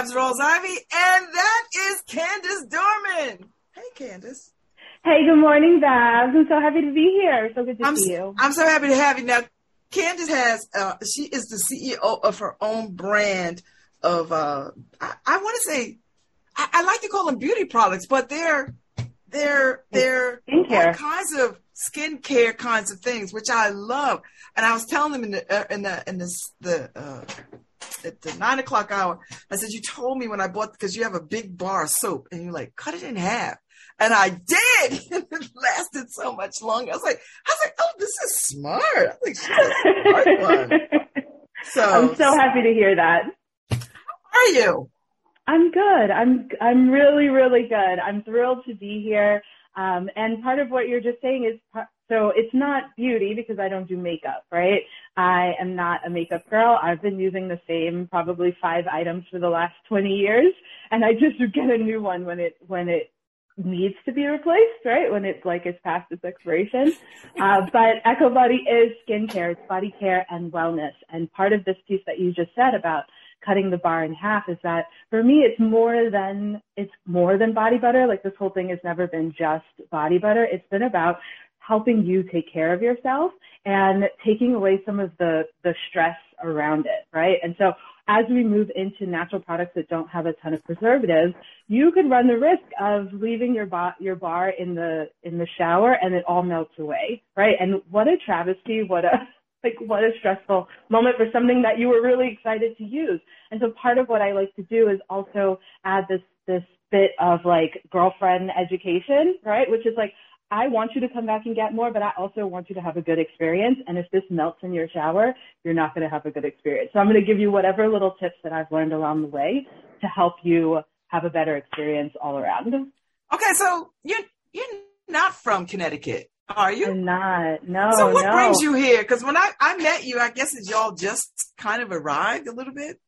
Babz Rawls Ivy, and that is Candace Dorman. Hey, Candace. Hey, good morning, Babz. I'm so happy to be here. So good to I'm, see you. I'm so happy to have you. Now, Candace has, uh, she is the CEO of her own brand of, uh, I, I want to say, I, I, like to call them beauty products, but they're, they're, they're skincare. all kinds of skincare kinds of things, which I love. And I was telling them in the, uh, in the, in this, the, uh, at the nine o'clock hour. I said, You told me when I bought, because you have a big bar of soap, and you're like, cut it in half. And I did. it lasted so much longer. I was like, I was like, oh, this is smart. I think she's a smart one. So I'm so happy to hear that. How are you? I'm good. I'm I'm really really good. I'm thrilled to be here. Um, and part of what you're just saying is so it's not beauty because I don't do makeup, right? I am not a makeup girl. I've been using the same probably five items for the last 20 years, and I just get a new one when it when it needs to be replaced, right? When it's like it's past its expiration. Uh, but EkowBody is skincare, it's body care and wellness. And part of this piece that you just said about cutting the bar in half is that for me it's more than it's more than body butter. Like this whole thing has never been just body butter. It's been about helping you take care of yourself and taking away some of the, the stress around it, right? And so as we move into natural products that don't have a ton of preservatives, you could run the risk of leaving your, bar, your bar in the, in the shower and it all melts away, right? And what a travesty, what a, like what a stressful moment for something that you were really excited to use. And so part of what I like to do is also add this, this bit of like girlfriend education, right? Which is like, I want you to come back and get more, but I also want you to have a good experience. And if this melts in your shower, you're not going to have a good experience. So I'm going to give you whatever little tips that I've learned along the way to help you have a better experience all around. Okay, so you're you're not from Connecticut, are you? I'm not. No. So what no. brings you here? Because when I I met you, I guess y'all just kind of arrived a little bit.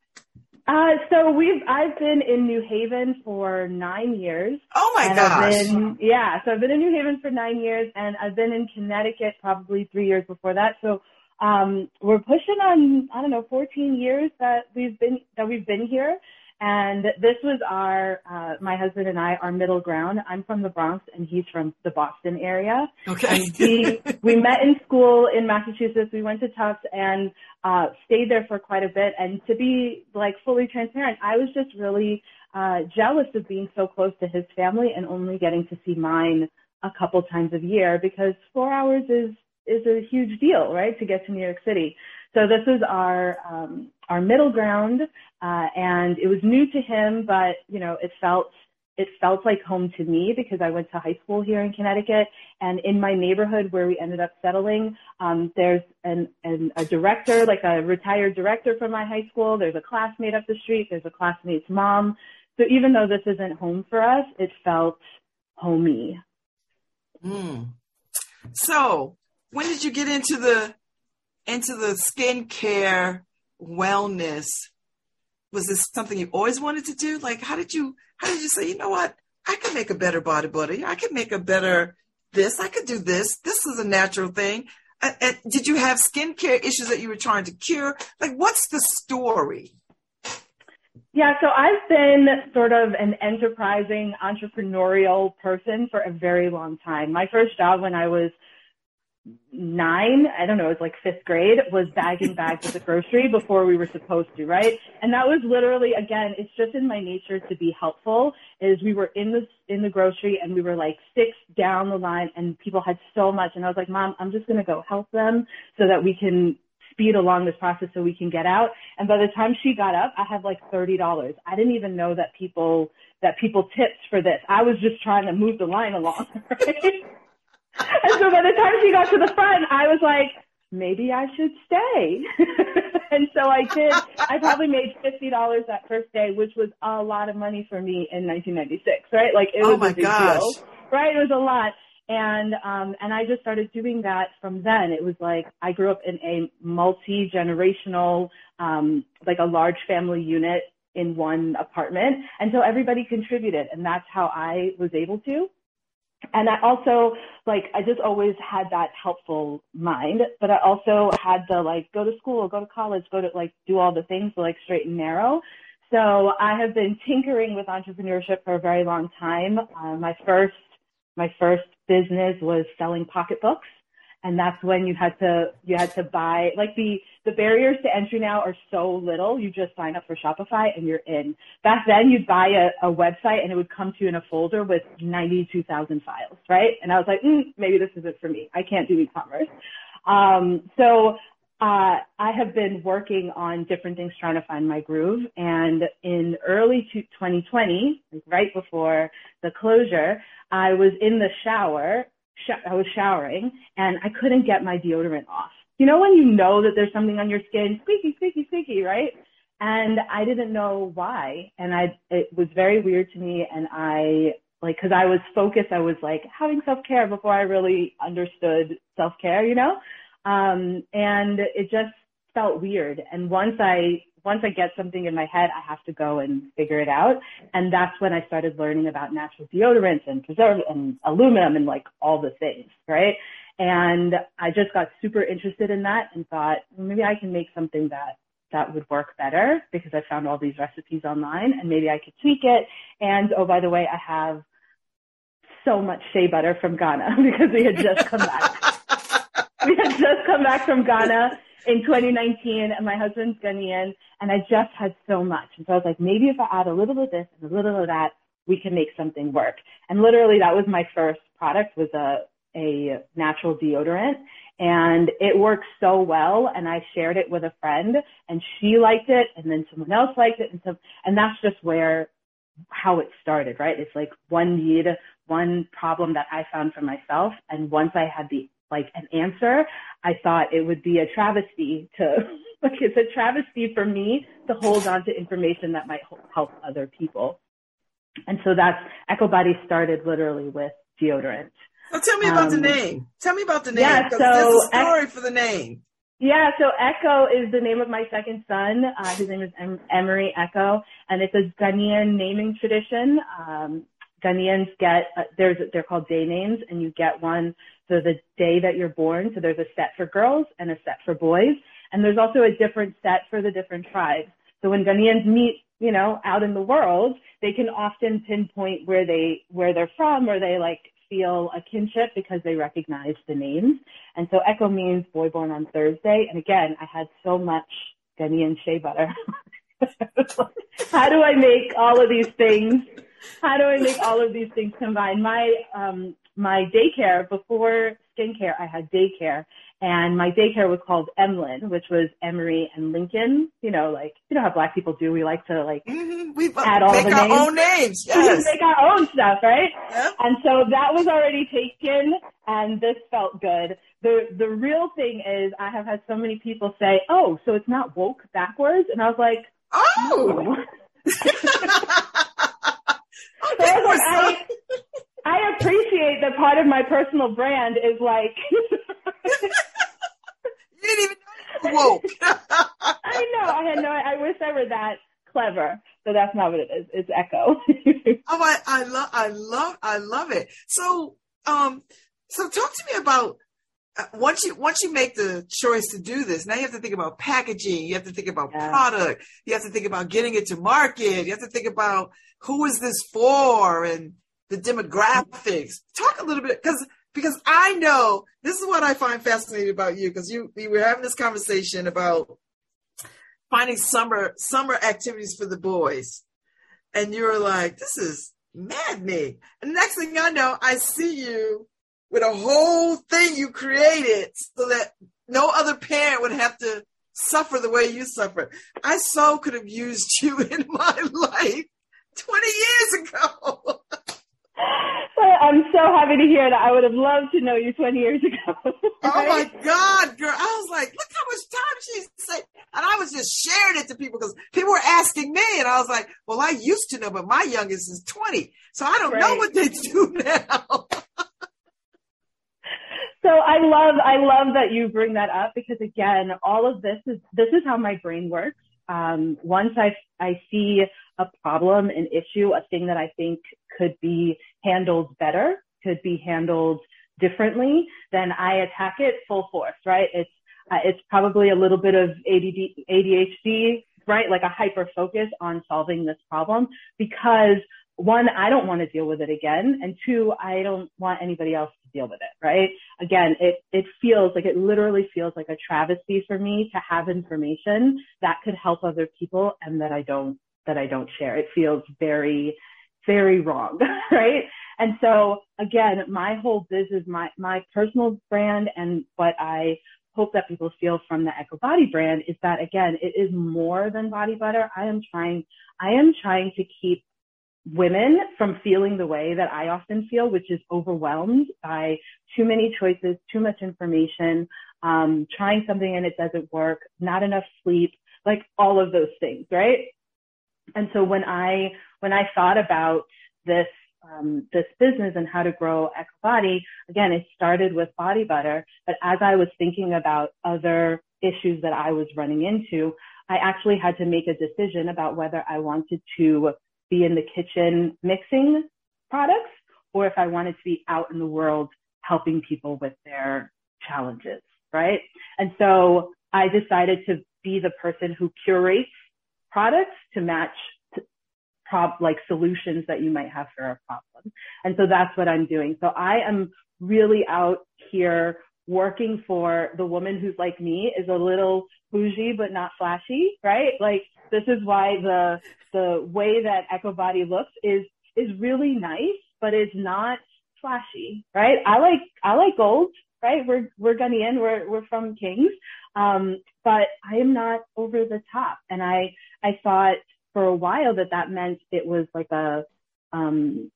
Uh, so we've I've been in New Haven for nine years. Oh my gosh! Been, yeah, so I've been in New Haven for nine years, and I've been in Connecticut probably three years before that. So um, we're pushing on I don't know 14 years that we've been that we've been here. And this was our, uh, my husband and I, our middle ground. I'm from the Bronx and he's from the Boston area. Okay. we, we met in school in Massachusetts. We went to Tufts and, uh, stayed there for quite a bit. And to be like fully transparent, I was just really, uh, jealous of being so close to his family and only getting to see mine a couple times a year because four hours is, is a huge deal, right? To get to New York City. So this was our um, our middle ground, uh, and it was new to him, but you know it felt it felt like home to me because I went to high school here in Connecticut, and in my neighborhood where we ended up settling, um, there's an, an a director, like a retired director from my high school. There's a classmate up the street. There's a classmate's mom. So even though this isn't home for us, it felt homey. Mm. So when did you get into the into the skincare wellness? Was this something you always wanted to do? Like how did you how did you say you know what? I could make a better body butter i could make a better this. I could do this. This is a natural thing. Uh, uh, did you have skincare issues that you were trying to cure? Like what's the story? Yeah, so I've been sort of an enterprising entrepreneurial person for a very long time. My first job when I was nine, I don't know, it was like fifth grade, was bagging bags at the grocery before we were supposed to, right? And that was literally, again, it's just in my nature to be helpful, is we were in the, in the grocery and we were like six down the line and people had so much. And I was like, mom, I'm just going to go help them so that we can speed along this process so we can get out. And by the time she got up, I had like $30. I didn't even know that people, that people tipped for this. I was just trying to move the line along, right? and so by the time she got to the front, I was like, maybe I should stay. and so I did. I probably made fifty dollars that first day, which was a lot of money for me in 1996. Right? Like it Oh was my a big gosh. deal. Right? It was a lot. And um and I just started doing that from then. It was like I grew up in a multi generational um like a large family unit in one apartment. And so everybody contributed and that's how I was able to. And I also like I just always had that helpful mind, but I also had the like go to school, go to college, go to like do all the things like straight and narrow. So I have been tinkering with entrepreneurship for a very long time. Uh, my first my first business was selling pocketbooks and that's when you had to you had to buy like the the barriers to entry now are so little you just sign up for shopify and you're in back then you'd buy a, a website and it would come to you in a folder with 92000 files right and i was like mm, maybe this isn't for me i can't do e-commerce um, so uh, I have been working on different things trying to find my groove. And in early 2020, like right before the closure, I was in the shower. Sh- I was showering and I couldn't get my deodorant off. You know when you know that there's something on your skin, squeaky, squeaky, squeaky, right? And I didn't know why. And I, it was very weird to me. And I like, cause I was focused. I was like having self care before I really understood self care, you know? Um, and it just felt weird. And once I, once I get something in my head, I have to go and figure it out. And that's when I started learning about natural deodorants and preserve and aluminum and like all the things, right? And I just got super interested in that and thought maybe I can make something that that would work better because I found all these recipes online and maybe I could tweak it. And oh, by the way, I have so much shea butter from Ghana because we had just come back we had just come back from Ghana in 2019 and my husband's Ghanaian and I just had so much. And so I was like, maybe if I add a little of this and a little of that, we can make something work. And literally that was my first product was a, a natural deodorant and it worked so well and I shared it with a friend and she liked it and then someone else liked it and so, and that's just where how it started, right? It's like one need, one problem that I found for myself. And once I had the like an answer, I thought it would be a travesty to, like it's a travesty for me to hold on to information that might help other people. And so that's EkowBody started literally with deodorant. So tell me about the Um, name. Tell me about the name. yeah, so there's a story for the name. Yeah, so Ekow is the name of my second son. Uh, his name is em- Emery Ekow, and it's a Ghanaian naming tradition. Um, Ghanaians get uh, there's they're called day names, and you get one for the day that you're born. So there's a set for girls and a set for boys, and there's also a different set for the different tribes. So when Ghanaians meet, you know, out in the world, they can often pinpoint where they where they're from, or they like feel a kinship because they recognize the names. And so Ekow means boy born on Thursday. And again, I had so much Ghanaian shea butter. How do I make all of these things? How do I make all of these things combine? My um my daycare before skincare, I had daycare, and my daycare was called Emlyn, which was Emery and Lincoln. You know, like you know how black people do. We like to like hmm We Add all make the our names. own names. we Yes. make our own stuff, right? Yep. And so that was already taken and this felt good. The the real thing is I have had so many people say, Oh, so it's not woke backwards and I was like, Oh. So okay, I was like, I, I appreciate that part of my personal brand is like you didn't even know you. I know, I had no I wish I were that clever. So that's not what it is. It's Ekow. Oh, I, I love, I love, I love it. So, um, so talk to me about Uh, once you once you make the choice to do this. Now you have to think about packaging. You have to think about Yeah. product. You have to think about getting it to market. You have to think about who is this for and the demographics. Talk a little bit because because I know this is what I find fascinating about you because you we were having this conversation about finding summer summer activities for the boys and you were like, this is maddening. And next thing I know, I see you with a whole thing you created so that no other parent would have to suffer the way you suffered. I so could have used you in my life 20 years ago. I'm so happy to hear that. I would have loved to know you 20 years ago. Oh my God, girl. I was like, look how much time she saved. And I was just sharing it to people because people were asking me, and I was like, "Well, I used to know, but my youngest is 20, so I don't right. know what they do now." So I love I love that you bring that up because again, all of this is this is how my brain works. Um, once I I see a problem, an issue, a thing that I think could be handled better, could be handled differently, then I attack it full force, right? It's, uh, it's probably a little bit of ADD, ADHD, right? Like a hyper focus on solving this problem because one, I don't want to deal with it again. And two, I don't want anybody else deal with it, right? Again, it, it feels like it literally feels like a travesty for me to have information that could help other people and that I don't, that I don't share. It feels very, very wrong, right? And so again, my whole business, my, my personal brand and what I hope that people feel from the Ekow Body brand is that again, it is more than body butter. I am trying, I am trying to keep women from feeling the way that I often feel, which is overwhelmed by too many choices, too much information, um, trying something and it doesn't work, not enough sleep, like all of those things, right? And so when I, when I thought about this um, this business and how to grow Ekow Body, again, it started with body butter. But as I was thinking about other issues that I was running into, I actually had to make a decision about whether I wanted to be in the kitchen mixing products or if I wanted to be out in the world helping people with their challenges, right? And so I decided to be the person who curates products to match prob like solutions that you might have for a problem. And so that's what I'm doing. So I am really out here working for the woman who's like me is a little bougie but not flashy, right? Like this is why the the way that Ekow Body looks is is really nice, but it's not flashy, right? I like I like gold, right? We're we're Ghanaian, we're we're from Kings, um, but I am not over the top. And I I thought for a while that that meant it was like a um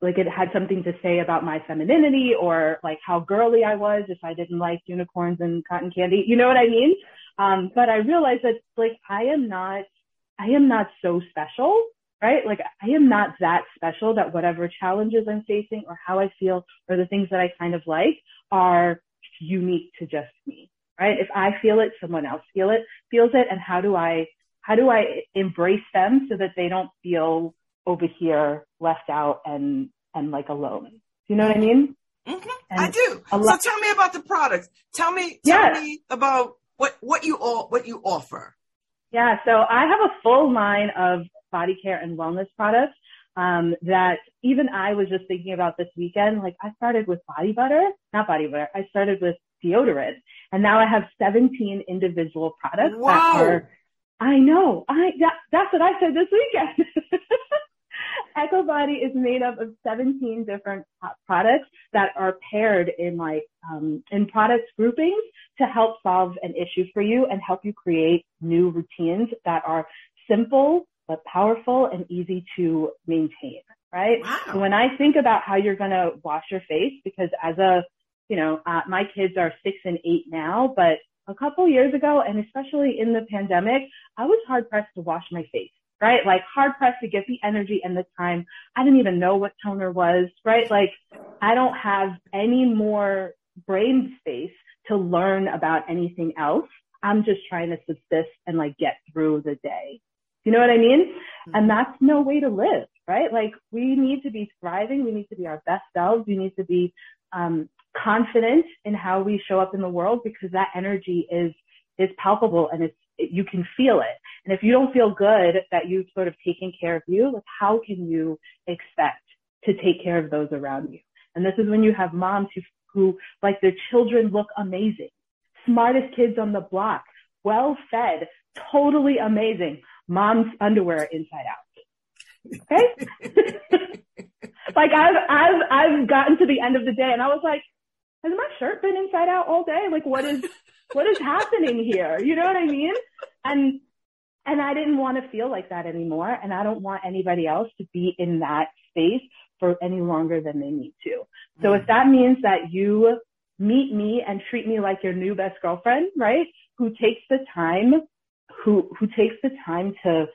like it had something to say about my femininity or like how girly I was if I didn't like unicorns and cotton candy. You know what I mean? Um, but I realized that like I am not, I am not so special, right? Like I am not that special that whatever challenges I'm facing or how I feel or the things that I kind of like are unique to just me, right? If I feel it, someone else feel it, feels it. And how do I how do I embrace them so that they don't feel over here left out and and like alone? You know what I mean? Mm-hmm. I do. so tell me about the products. Tell me tell yeah. me about what what you all what you offer. Yeah, so I have a full line of body care and wellness products um, that even I was just thinking about this weekend. Like I started with body butter, not body butter. I started with deodorant, and now I have 17 individual products that are I know. I that, that's what I said this weekend. Ekow Body is made up of 17 different products that are paired in like um, in product groupings to help solve an issue for you and help you create new routines that are simple but powerful and easy to maintain. Right. Wow. So when I think about how you're going to wash your face, because as a you know, uh, my kids are six and eight now, but a couple years ago, and especially in the pandemic, I was hard pressed to wash my face, right? Like hard pressed to get the energy and the time. I didn't even know what toner was, right? Like I don't have any more brain space to learn about anything else. I'm just trying to subsist and like get through the day. You know what I mean? Mm-hmm. And that's no way to live, right? Like we need to be thriving. We need to be our best selves. We need to be um, confident in how we show up in the world because that energy is is palpable and it's it, you can feel it. And if you don't feel good that you've sort of taken care of you, like how can you expect to take care of those around you? And this is when you have moms who who like their children look amazing, smartest kids on the block, well fed, totally amazing. Mom's underwear inside out. Okay. like I've I've I've gotten to the end of the day and I was like, has my shirt been inside out all day? Like what is what is happening here? You know what I mean? And and I didn't want to feel like that anymore. And I don't want anybody else to be in that space for any longer than they need to. So if that means that you meet me and treat me like your new best girlfriend, right? Who takes the time, who who takes the time to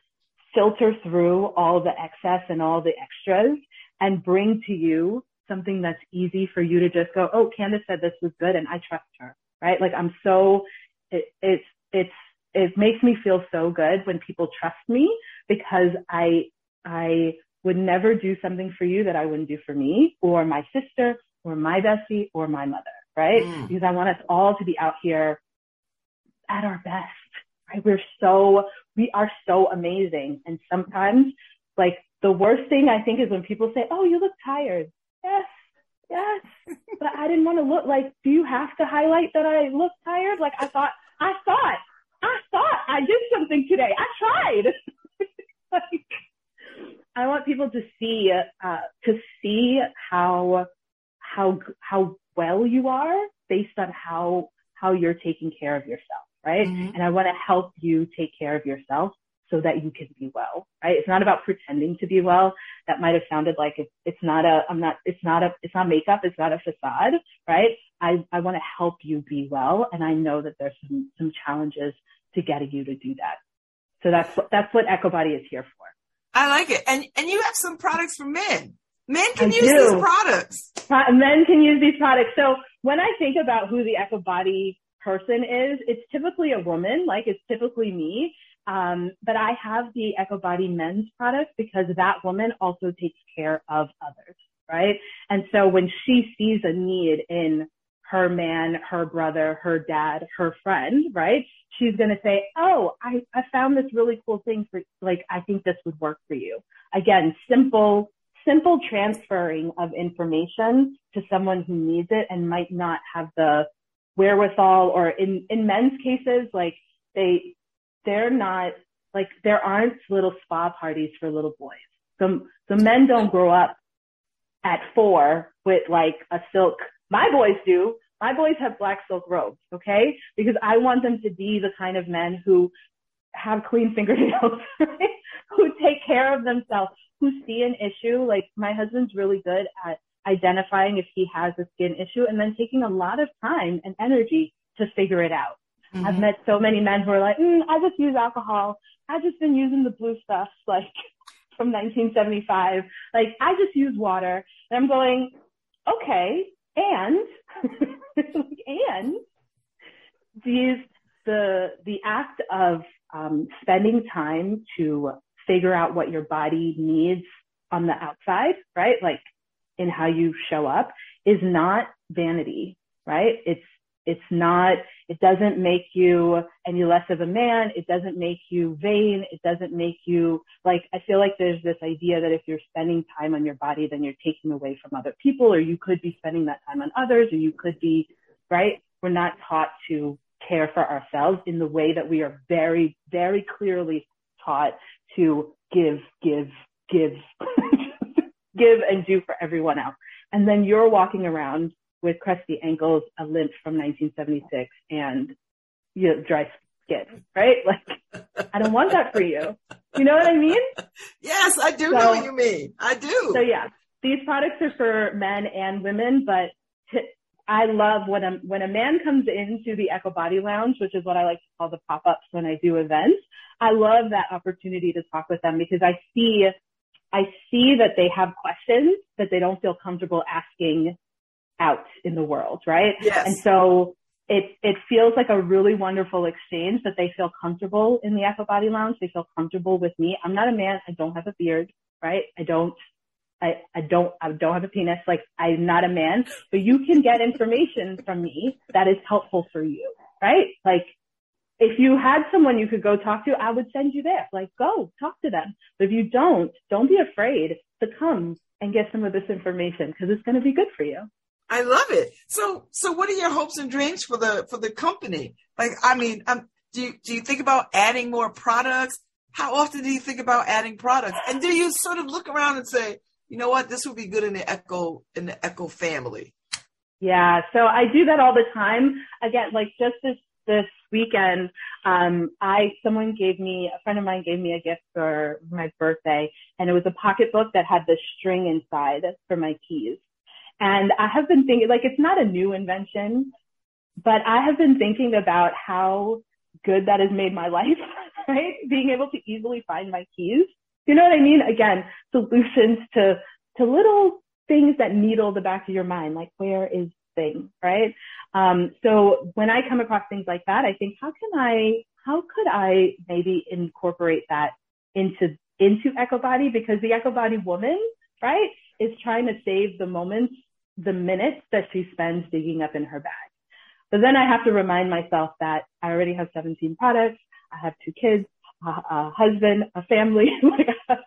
filter through all the excess and all the extras and bring to you something that's easy for you to just go, oh, Candace said this was good and I trust her, right? Like I'm so, it, it's, it's, it makes me feel so good when people trust me because I, I would never do something for you that I wouldn't do for me or my sister or my bestie or my mother, right? Mm. Because I want us all to be out here at our best, right? We're so, we are so amazing. And sometimes like the worst thing I think is when people say, Oh, you look tired. Yes, yes. but I didn't want to look like, do you have to highlight that I look tired? Like I thought, I thought, I thought I did something today. I tried. like, I want people to see, uh, to see how, how, how well you are based on how, how you're taking care of yourself, right? Mm-hmm. And I want to help you take care of yourself so that you can be well, right? It's not about pretending to be well. That might have sounded like it's, it's not a, I'm not, it's not a, it's not makeup. It's not a facade, right? I, I want to help you be well. And I know that there's some, some challenges to getting you to do that. So that's what, that's what EkowBody is here for. I like it. And, and you have some products for men. Men can I use do. these products. Men can use these products. So when I think about who the EkowBody person is, it's typically a woman, like it's typically me. Um, but I have the EkowBody men's product because that woman also takes care of others, right? And so when she sees a need in her man, her brother, her dad, her friend, right? She's going to say, Oh, I, I found this really cool thing for, like, I think this would work for you. Again, simple, simple transferring of information to someone who needs it and might not have the wherewithal or in, in men's cases, like they, they're not like there aren't little spa parties for little boys. So so men don't grow up at four with like a silk. My boys do. My boys have black silk robes, okay? Because I want them to be the kind of men who have clean fingernails, right? who take care of themselves, who see an issue. Like my husband's really good at identifying if he has a skin issue and then taking a lot of time and energy to figure it out. Mm-hmm. I've met so many men who are like, mm, I just use alcohol. I've just been using the blue stuff, like from 1975. Like I just use water. And I'm going, okay, and and these the the act of um, spending time to figure out what your body needs on the outside, right? Like in how you show up is not vanity, right? It's it's not, it doesn't make you any less of a man. It doesn't make you vain. It doesn't make you like, I feel like there's this idea that if you're spending time on your body, then you're taking away from other people, or you could be spending that time on others, or you could be, right? We're not taught to care for ourselves in the way that we are very, very clearly taught to give, give, give, give and do for everyone else. And then you're walking around with crusty ankles, a limp from 1976, and you know, dry skin, right? Like, I don't want that for you. You know what I mean? Yes, I do so, know what you mean. I do. So yeah, these products are for men and women, but t- I love when a when a man comes into the Ekow Body Lounge, which is what I like to call the pop-ups when I do events. I love that opportunity to talk with them because I see I see that they have questions that they don't feel comfortable asking out in the world, right? Yes. And so it it feels like a really wonderful exchange that they feel comfortable in the EkowBody Lounge. They feel comfortable with me. I'm not a man. I don't have a beard, right? I don't. I, I don't I don't have a penis. Like I'm not a man, but you can get information from me that is helpful for you, right? Like if you had someone you could go talk to, I would send you there. Like go talk to them. But if you don't, don't be afraid to come and get some of this information because it's going to be good for you. I love it. So, so what are your hopes and dreams for the for the company? Like, I mean, um, do you do you think about adding more products? How often do you think about adding products? And do you sort of look around and say, you know what, this would be good in the Ekow in the Ekow family? Yeah, so I do that all the time. Again, like just this this weekend, um, I someone gave me a friend of mine gave me a gift for my birthday, and it was a pocketbook that had the string inside for my keys. And I have been thinking, like, it's not a new invention, but I have been thinking about how good that has made my life. right? Being able to easily find my keys. You know what I mean? Again, solutions to, to little things that needle the back of your mind, like where is thing, right? Um, so when I come across things like that, I think, how can I, how could I maybe incorporate that into, into Ekowbody? Because the Ekowbody woman, right, is trying to save the moments, the minutes that she spends digging up in her bag. But then I have to remind myself that I already have 17 products. I have two kids, a, a husband, a family, I have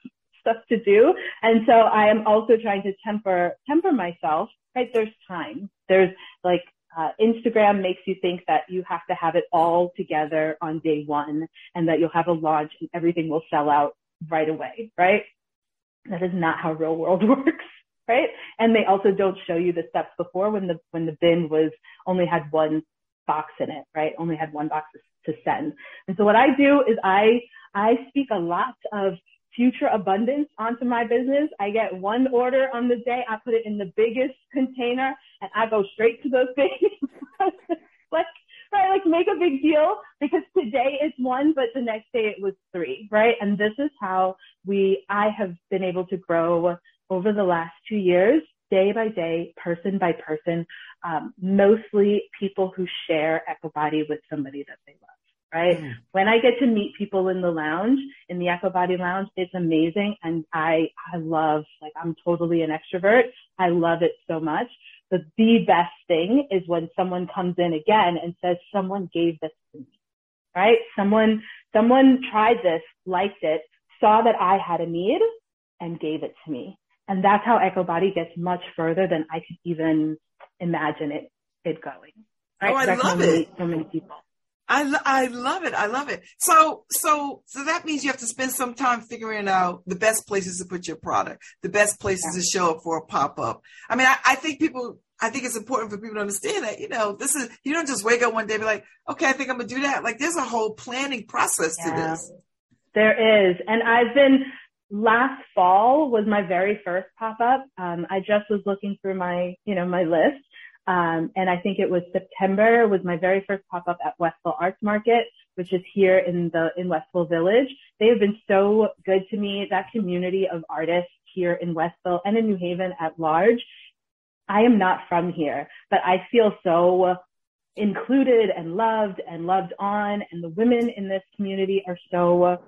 stuff to do. And so I am also trying to temper, temper myself, right? There's time. There's like, uh, Instagram makes you think that you have to have it all together on day one and that you'll have a launch and everything will sell out right away, right? That is not how real world works right? And they also don't show you the steps before when the when the bin was only had one box in it, right? Only had one box to send. And so what I do is I I speak a lot of future abundance onto my business. I get one order on the day, I put it in the biggest container and I go straight to those things. like right, like make a big deal because today it's one, but the next day it was three, right? And this is how we I have been able to grow over the last two years, day by day, person by person, um, mostly people who share Ekowbody with somebody that they love. Right. Mm. When I get to meet people in the lounge, in the Ekowbody lounge, it's amazing. And I, I love, like, I'm totally an extrovert. I love it so much. But the best thing is when someone comes in again and says, someone gave this to me. Right. Someone, someone tried this, liked it, saw that I had a need and gave it to me. And that's how Ekowbody gets much further than I could even imagine it, it going. Right? Oh, I love it. So many people. I, I love it. I love it. So, so, so that means you have to spend some time figuring out the best places to put your product, the best places yeah. to show up for a pop up. I mean, I, I, think people, I think it's important for people to understand that, you know, this is, you don't just wake up one day and be like, okay, I think I'm going to do that. Like there's a whole planning process yeah. to this. There is. And I've been, last fall was my very first pop up. Um, I just was looking through my, you know, my list. Um, and I think it was September was my very first pop up at Westville Arts Market, which is here in the, in Westville Village. They have been so good to me. That community of artists here in Westville and in New Haven at large. I am not from here, but I feel so included and loved and loved on. And the women in this community are so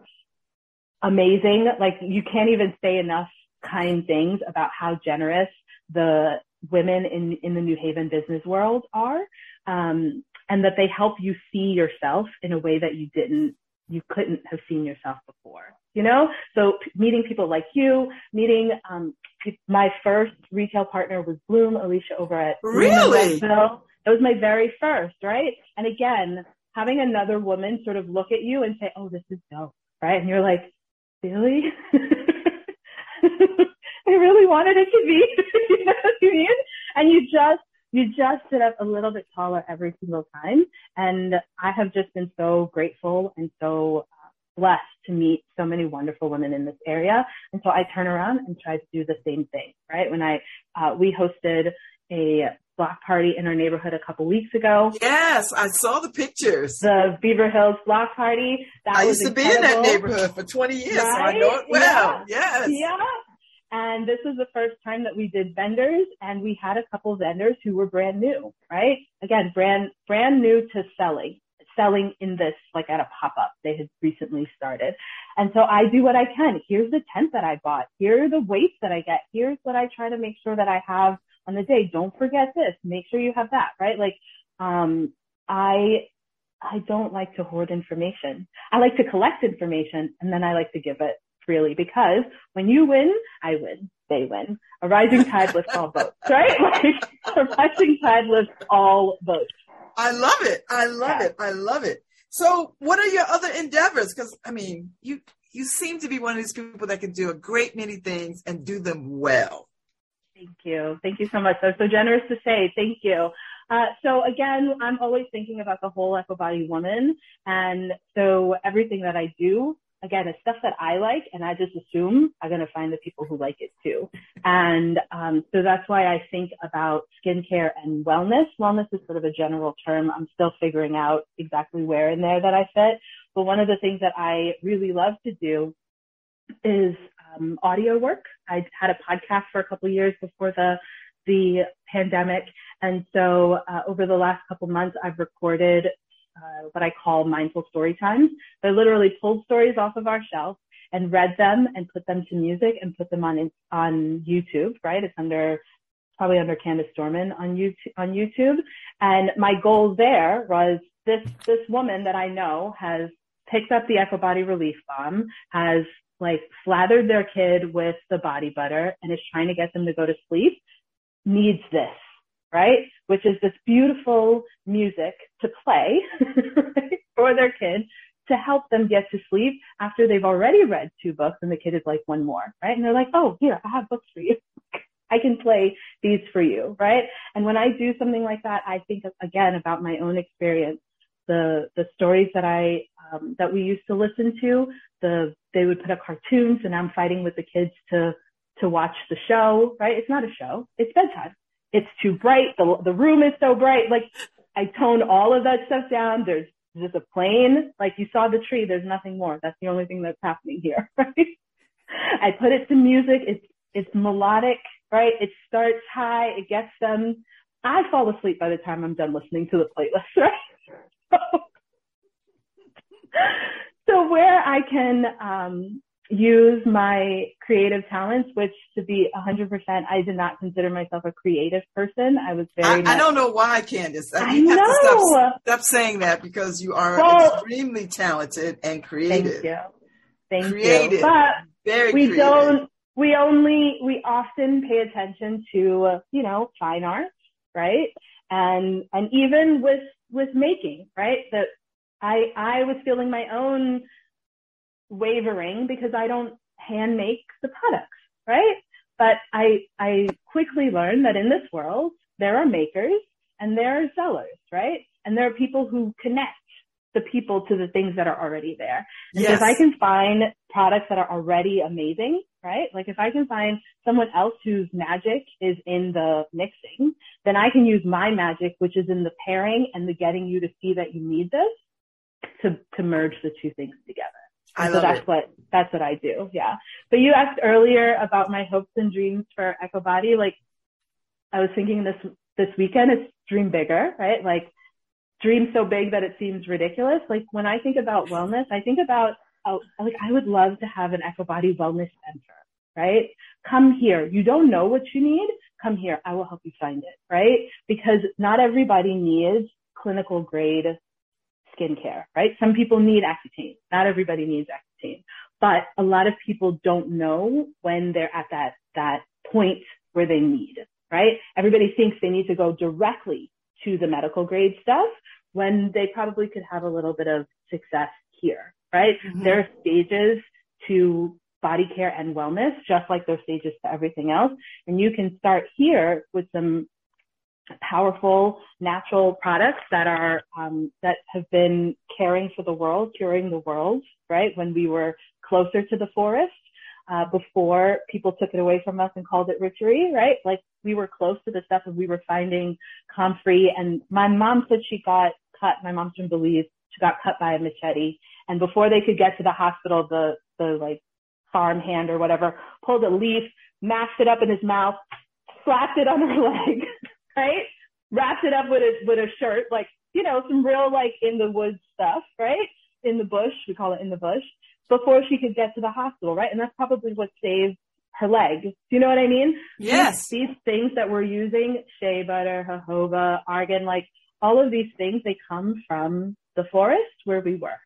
amazing. Like you can't even say enough kind things about how generous the women in, in the New Haven business world are. Um, and that they help you see yourself in a way that you didn't, you couldn't have seen yourself before, you know? So meeting people like you, meeting, um, my first retail partner was Bloom, Alicia over at Really? That was my very first, right? And again, having another woman sort of look at you and say, Oh, this is dope, right? And you're like, really? I really wanted it to be, you know what I mean? And you just, you just sit up a little bit taller every single time. And I have just been so grateful and so uh, blessed to meet so many wonderful women in this area. And so I turn around and try to do the same thing, right? When I, uh, we hosted a block party in our neighborhood a couple weeks ago. Yes, I saw the pictures. The Beaver Hills block party. That I used to incredible. be in that neighborhood for 20 years, right? so I know it well. Yeah. Yes. Yeah. And this was the first time that we did vendors and we had a couple vendors who were brand new, right? Again, brand, brand new to selling, selling in this, like at a pop up. They had recently started. And so I do what I can. Here's the tent that I bought. Here are the weights that I get. Here's what I try to make sure that I have on the day. Don't forget this. Make sure you have that, right? Like, um, I, I don't like to hoard information. I like to collect information and then I like to give it freely because when you win, I win. They win. A rising tide lifts all boats, right? Like, a rising tide lifts all boats. I love it. I love yeah. it. I love it. So what are your other endeavors? Cause I mean, you, you seem to be one of these people that can do a great many things and do them well. Thank you. Thank you so much. That was so generous to say. Thank you. Uh, so again, I'm always thinking about the whole Ekowbody woman. And so everything that I do, again, it's stuff that I like and I just assume I'm going to find the people who like it too. And, um, so that's why I think about skincare and wellness. Wellness is sort of a general term. I'm still figuring out exactly where in there that I fit. but one of the things that I really love to do is um, audio work. I had a podcast for a couple years before the the pandemic, and so uh, over the last couple months, I've recorded uh, what I call mindful story times. I literally pulled stories off of our shelf and read them and put them to music and put them on on YouTube. Right? It's under probably under Candace Dorman on YouTube on YouTube. And my goal there was this this woman that I know has picked up the Ekowbody Relief Balm, has like slathered their kid with the body butter and is trying to get them to go to sleep, needs this, right? Which is this beautiful music to play for their kid to help them get to sleep after they've already read two books and the kid is like one more, right? And they're like, oh, here, I have books for you. I can play these for you, right? And when I do something like that, I think again about my own experience, the the stories that I um, that we used to listen to. The they would put up cartoons, and I'm fighting with the kids to to watch the show, right? It's not a show; it's bedtime. It's too bright. The the room is so bright. Like I tone all of that stuff down. There's just a plane. Like you saw the tree. There's nothing more. That's the only thing that's happening here, right? I put it to music. It's it's melodic right? It starts high, it gets them. I fall asleep by the time I'm done listening to the playlist, right? so, where I can um, use my creative talents, which to be 100%, I did not consider myself a creative person. I was very. I, I don't know why, Candace. I, I know. Stop, stop, saying that because you are well, extremely talented and creative. Thank you. Thank creative. you. But very we creative. don't we only we often pay attention to you know fine art right and and even with with making right that i i was feeling my own wavering because i don't hand make the products right but i i quickly learned that in this world there are makers and there are sellers right and there are people who connect the people to the things that are already there. And yes. so if I can find products that are already amazing, right? Like if I can find someone else whose magic is in the mixing, then I can use my magic, which is in the pairing and the getting you to see that you need this to, to merge the two things together. I so that's it. what that's what I do. Yeah. But you asked earlier about my hopes and dreams for Ekowbody. Like I was thinking this this weekend, it's dream bigger, right? Like dream so big that it seems ridiculous. Like when I think about wellness, I think about oh, like I would love to have an Ekowbody wellness center, right? Come here. You don't know what you need. Come here. I will help you find it, right? Because not everybody needs clinical grade skincare, right? Some people need Accutane. Not everybody needs Accutane, but a lot of people don't know when they're at that, that point where they need, right? Everybody thinks they need to go directly to the medical grade stuff when they probably could have a little bit of success here, right? Mm-hmm. There are stages to body care and wellness, just like there's stages to everything else. And you can start here with some powerful natural products that are um, that have been caring for the world, curing the world, right? When we were closer to the forest, uh, before people took it away from us and called it witchery, right? Like we were close to the stuff and we were finding comfrey. And my mom said she got cut. My mom's from Belize. She got cut by a machete. And before they could get to the hospital, the, the like farm hand or whatever pulled a leaf, mashed it up in his mouth, slapped it on her leg, right? Wrapped it up with a, with a shirt, like, you know, some real like in the woods stuff, right? In the bush. We call it in the bush before she could get to the hospital, right? And that's probably what saved her leg. Do you know what I mean? Yes. These, these things that we're using, shea butter, jojoba, argan, like all of these things, they come from the forest where we were.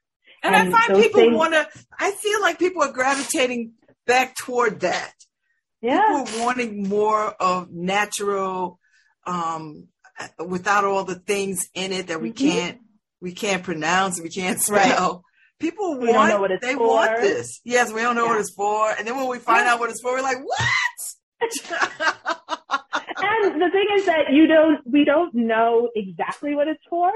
And, and I find people things, want to, I feel like people are gravitating back toward that. Yeah. People are wanting more of natural, um, without all the things in it that we mm-hmm. can't, we can't pronounce, we can't spell. Right. People we want, don't know what it's they for. want this. Yes, we don't know yeah. what it's for. And then when we find yeah. out what it's for, we're like, what? and the thing is that you don't, we don't know exactly what it's for,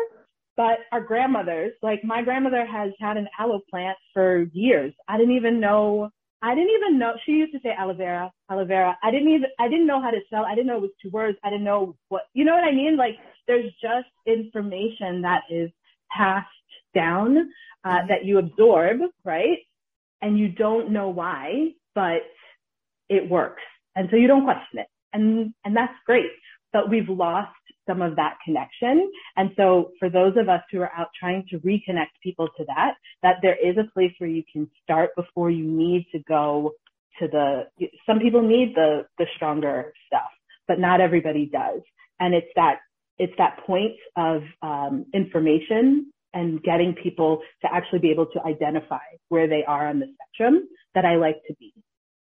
but our grandmothers, like my grandmother has had an aloe plant for years. I didn't even know, I didn't even know, she used to say aloe vera, aloe vera. I didn't even, I didn't know how to spell. I didn't know it was two words. I didn't know what, you know what I mean? Like there's just information that is passed down uh, that you absorb, right? And you don't know why, but it works. And so you don't question it. And, and that's great. But we've lost some of that connection. And so for those of us who are out trying to reconnect people to that, that there is a place where you can start before you need to go to the, some people need the, the stronger stuff, but not everybody does. And it's that, it's that point of um, information and getting people to actually be able to identify where they are on the spectrum that I like to be.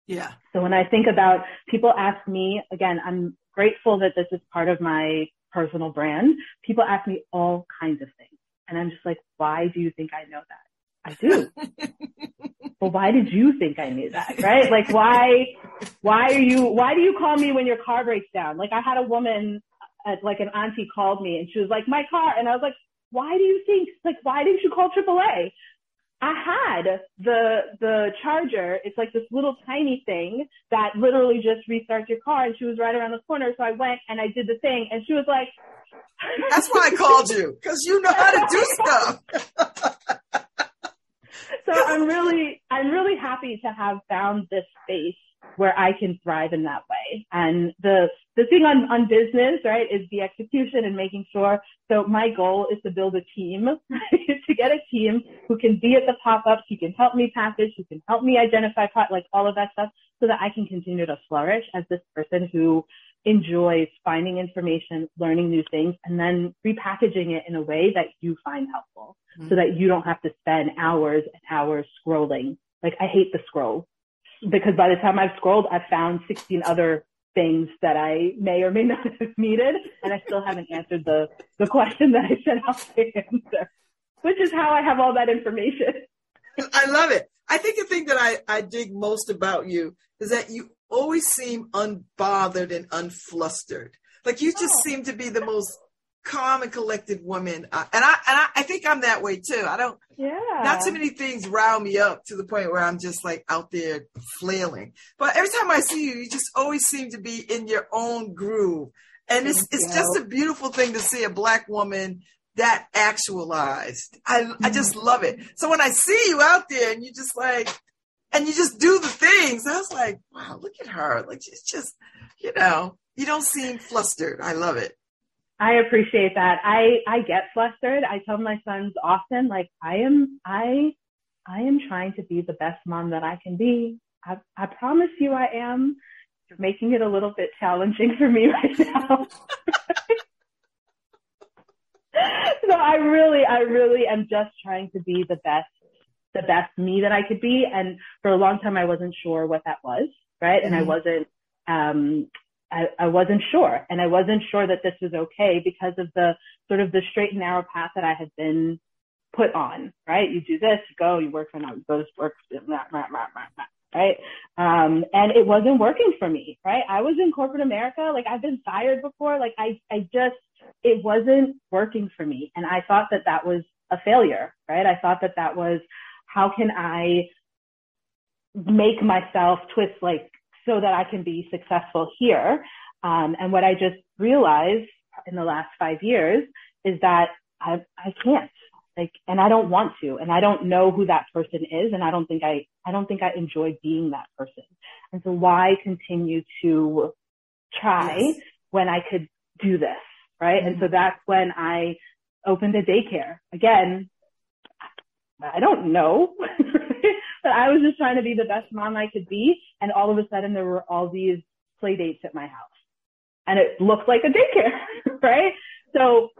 Yeah. So when I think about people ask me, again, I'm grateful that this is part of my personal brand. People ask me all kinds of things. And I'm just like, why do you think I know that? I do. well, why did you think I knew that? Right? Like, why, why are you, why do you call me when your car breaks down? Like, I had a woman, at, uh, like an auntie called me and she was like, my car. And I was like, why do you think, like, why didn't you call AAA? I had the the charger. It's like this little tiny thing that literally just restarts your car. And she was right around the corner, so I went and I did the thing. And she was like, "That's why I called you because you know how to do stuff." so I'm really I'm really happy to have found this space where I can thrive in that way. And the the thing on, on business, right, is the execution and making sure. So my goal is to build a team, to get a team who can be at the pop-ups, who can help me package, who can help me identify, like all of that stuff so that I can continue to flourish as this person who enjoys finding information, learning new things, and then repackaging it in a way that you find helpful mm-hmm. so that you don't have to spend hours and hours scrolling. Like I hate the scroll because by the time I've scrolled, I've found 16 other things that I may or may not have needed, and I still haven't answered the, the question that I set out to answer, which is how I have all that information. I love it. I think the thing that I, I dig most about you is that you always seem unbothered and unflustered. Like you just oh. seem to be the most calm and collected woman. Uh, and I and I, I, think I'm that way too. I don't yeah. Not too many things rile me up to the point where I'm just like out there flailing. But every time I see you, you just always seem to be in your own groove. And it's it's just a beautiful thing to see a black woman that actualized. I I just mm-hmm. love it. So when I see you out there and you just like and you just do the things, I was like, wow, look at her. Like she's just, you know, you don't seem flustered. I love it. I appreciate that. I, I get flustered. I tell my sons often, like, I am, I, I am trying to be the best mom that I can be. I, I promise you I am. You're making it a little bit challenging for me right now. so I really, I really am just trying to be the best, the best me that I could be. And for a long time, I wasn't sure what that was, right? Mm-hmm. And I mm-hmm. wasn't, um, I, I wasn't sure. And I wasn't sure that this was okay because of the sort of the straight and narrow path that I had been put on, right? You do this, you go, you work for now, you go to work, right? Um, and it wasn't working for me, right? I was in corporate America. Like I've been fired before. Like I, I just, it wasn't working for me. And I thought that that was a failure, right? I thought that that was, how can I make myself twist like so that I can be successful here. Um, and what I just realized in the last five years is that I, I can't like, and I don't want to, and I don't know who that person is. And I don't think I, I don't think I enjoy being that person. And so why continue to try yes. when I could do this? Right. Mm-hmm. And so mm-hmm. that's when I opened a daycare again. I don't know. but I was just trying to be the best mom I could be. And all of a sudden there were all these play dates at my house and it looked like a daycare, right? So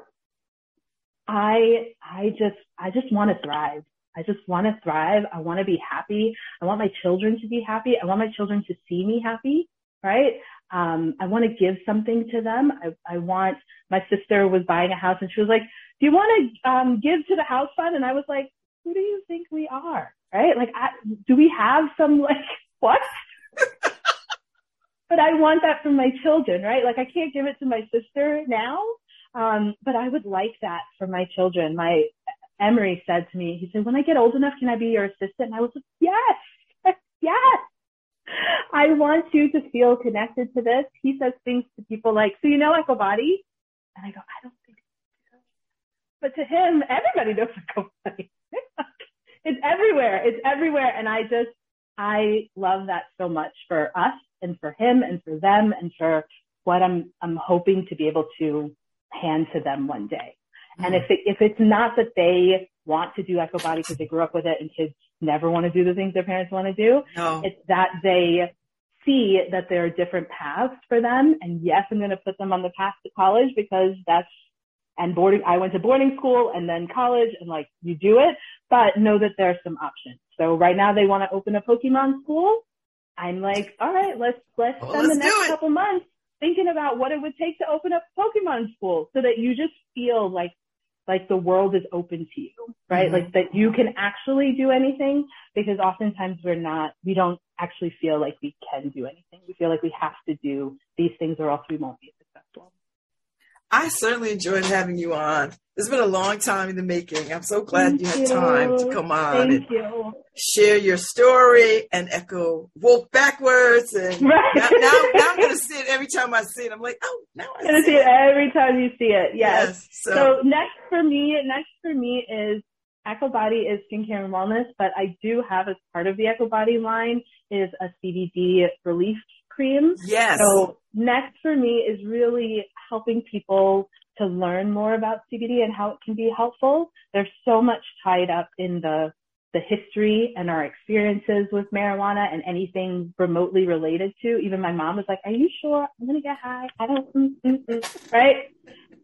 I, I just, I just want to thrive. I just want to thrive. I want to be happy. I want my children to be happy. I want my children to see me happy, right? Um, I want to give something to them. I, I want, my sister was buying a house and she was like, do you want to um, give to the house fund? And I was like, who do you think we are? Right? Like, I, do we have some like what? but I want that from my children, right? Like, I can't give it to my sister now, um, but I would like that for my children. My Emery said to me, he said, "When I get old enough, can I be your assistant?" And I was like, "Yes, yes." I want you to feel connected to this. He says things to people like, "So you know EkowBody?" And I go, "I don't think so." But to him, everybody knows EkowBody. Everywhere. It's everywhere. And I just, I love that so much for us and for him and for them and for what I'm, I'm hoping to be able to hand to them one day. Mm-hmm. And if it, if it's not that they want to do EkowBody because they grew up with it and kids never want to do the things their parents want to do, no. it's that they see that there are different paths for them. And yes, I'm going to put them on the path to college because that's, and boarding, I went to boarding school and then college and like you do it, but know that there are some options. So right now they want to open a Pokemon school. I'm like, all right, let's, let's well, spend let's the next couple months thinking about what it would take to open up Pokemon school so that you just feel like like the world is open to you, right? Mm-hmm. Like that you can actually do anything because oftentimes we're not, we don't actually feel like we can do anything. We feel like we have to do these things or else we won't be. I certainly enjoyed having you on. It's been a long time in the making. I'm so glad Thank you had time to come on Thank and you. share your story and echo walk backwards. And right. now, now, now, I'm going to see it every time I see it. I'm like, oh, now I'm going to see it. every time you see it. Yes. yes so. so next for me, next for me is Ekow Body is skincare and wellness, but I do have as part of the Ekow Body line is a CBD relief cream. Yes. So next for me is really helping people to learn more about CBD and how it can be helpful. There's so much tied up in the the history and our experiences with marijuana and anything remotely related to. Even my mom was like, "Are you sure I'm gonna get high? I don't." Mm, mm, mm. Right?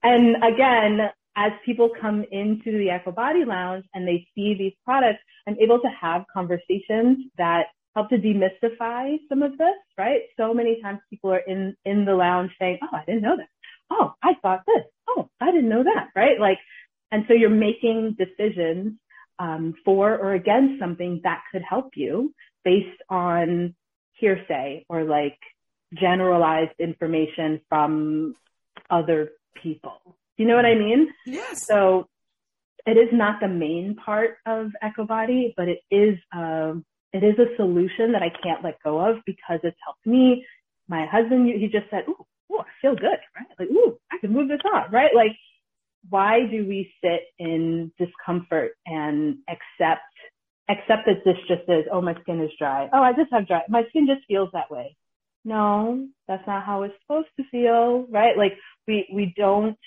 And again, as people come into the EkowBody Lounge and they see these products, I'm able to have conversations that help to demystify some of this. Right? So many times people are in in the lounge saying, "Oh, I didn't know that." oh, I thought this. Oh, I didn't know that, right? Like, and so you're making decisions um, for or against something that could help you based on hearsay or like generalized information from other people. You know what I mean? Yes. So it is not the main part of EkowBody, but it is um, it is a solution that I can't let go of because it's helped me. My husband, he just said, "Ooh, oh, I feel good, right? Like, ooh, I can move this on, right? Like, why do we sit in discomfort and accept accept that this just is, oh, my skin is dry. Oh, I just have dry. My skin just feels that way. No, that's not how it's supposed to feel, right? Like we we don't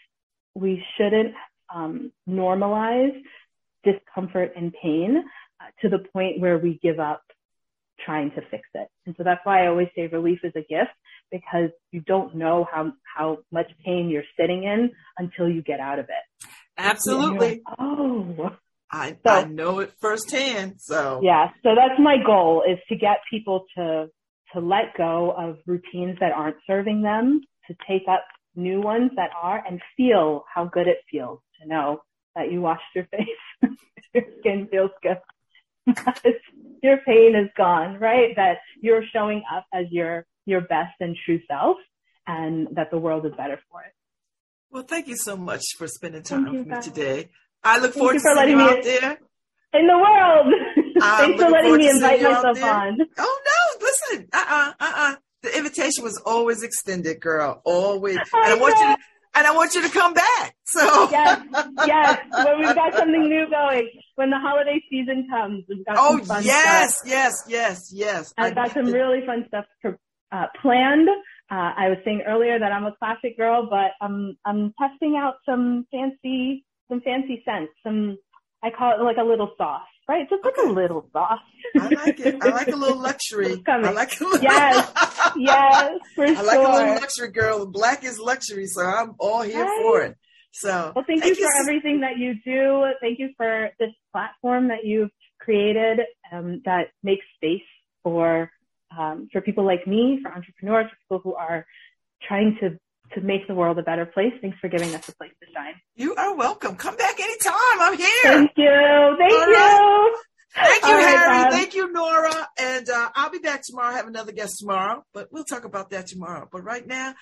we shouldn't um, normalize discomfort and pain to the point where we give up trying to fix it. And so that's why I always say relief is a gift because you don't know how, how much pain you're sitting in until you get out of it. Absolutely. Like, oh. I, so, I know it firsthand. So yeah, so that's my goal is to get people to to let go of routines that aren't serving them, to take up new ones that are, and feel how good it feels to know that you washed your face, your skin feels good, your pain is gone, right? That you're showing up as your your best and true self and that the world is better for it. Well, thank you so much for spending time with me today. I look thank forward to seeing you out there. In the world. Thanks for letting me invite myself on. Oh no, listen. Uh-uh, uh-uh. The invitation was always extended, girl. Always. And I, I want you to and I want you to come back. So yes, yes. When we've got something new going, when the holiday season comes, we've got oh some fun yes, stuff. yes, yes, yes. I've got some really fun stuff uh, planned. Uh, I was saying earlier that I'm a classic girl, but I'm I'm testing out some fancy some fancy scents. Some I call it like a little sauce, right? Just like Okay. a little sauce. I like it. I like a little luxury. I like a little, Yes, yes, for I like a little luxury girl. Black is luxury, so I'm all here Right. for it. So Well, thank, you for so- everything that you do. Thank you for this platform that you've created um, that makes space for um, for people like me, for entrepreneurs, for people who are trying to to make the world a better place. Thanks for giving us a place to shine. You are welcome. Come back anytime. I'm here. Thank you. Thank All you. right. Thank you, All right, Harry. Bob. Thank you, Nora. And uh, I'll be back tomorrow. I have another guest tomorrow, but we'll talk about that tomorrow. But right now,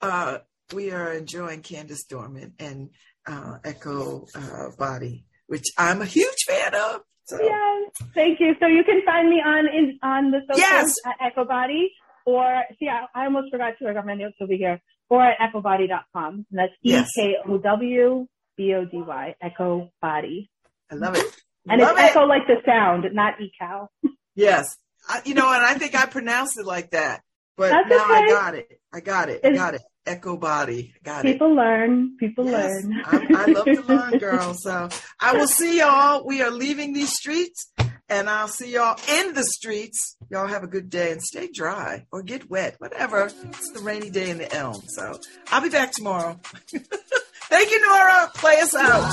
uh, we are enjoying Candace Dorman and uh, Ekow uh, Body, which I'm a huge fan of. So Yes. Thank you. So you can find me on in, on the socials Yes. at EkowBody or see I, I almost forgot to work on my notes over here or at ekowbody.com. And that's E Yes. K O W B O D Y Ekow Body. I love it. And Love it's it. echo like the sound, not ecal. Yes. I, you know, and I think I pronounced it like that, but That's now I got it. I got it. I It's- got it. Echo body. Got it. People learn. People Yes, learn. I, I love to learn, girl. So I will see y'all. We are leaving these streets, and I'll see y'all in the streets. Y'all have a good day and stay dry or get wet, whatever. It's the rainy day in the elm. So I'll be back tomorrow. Thank you, Nora. Play us out.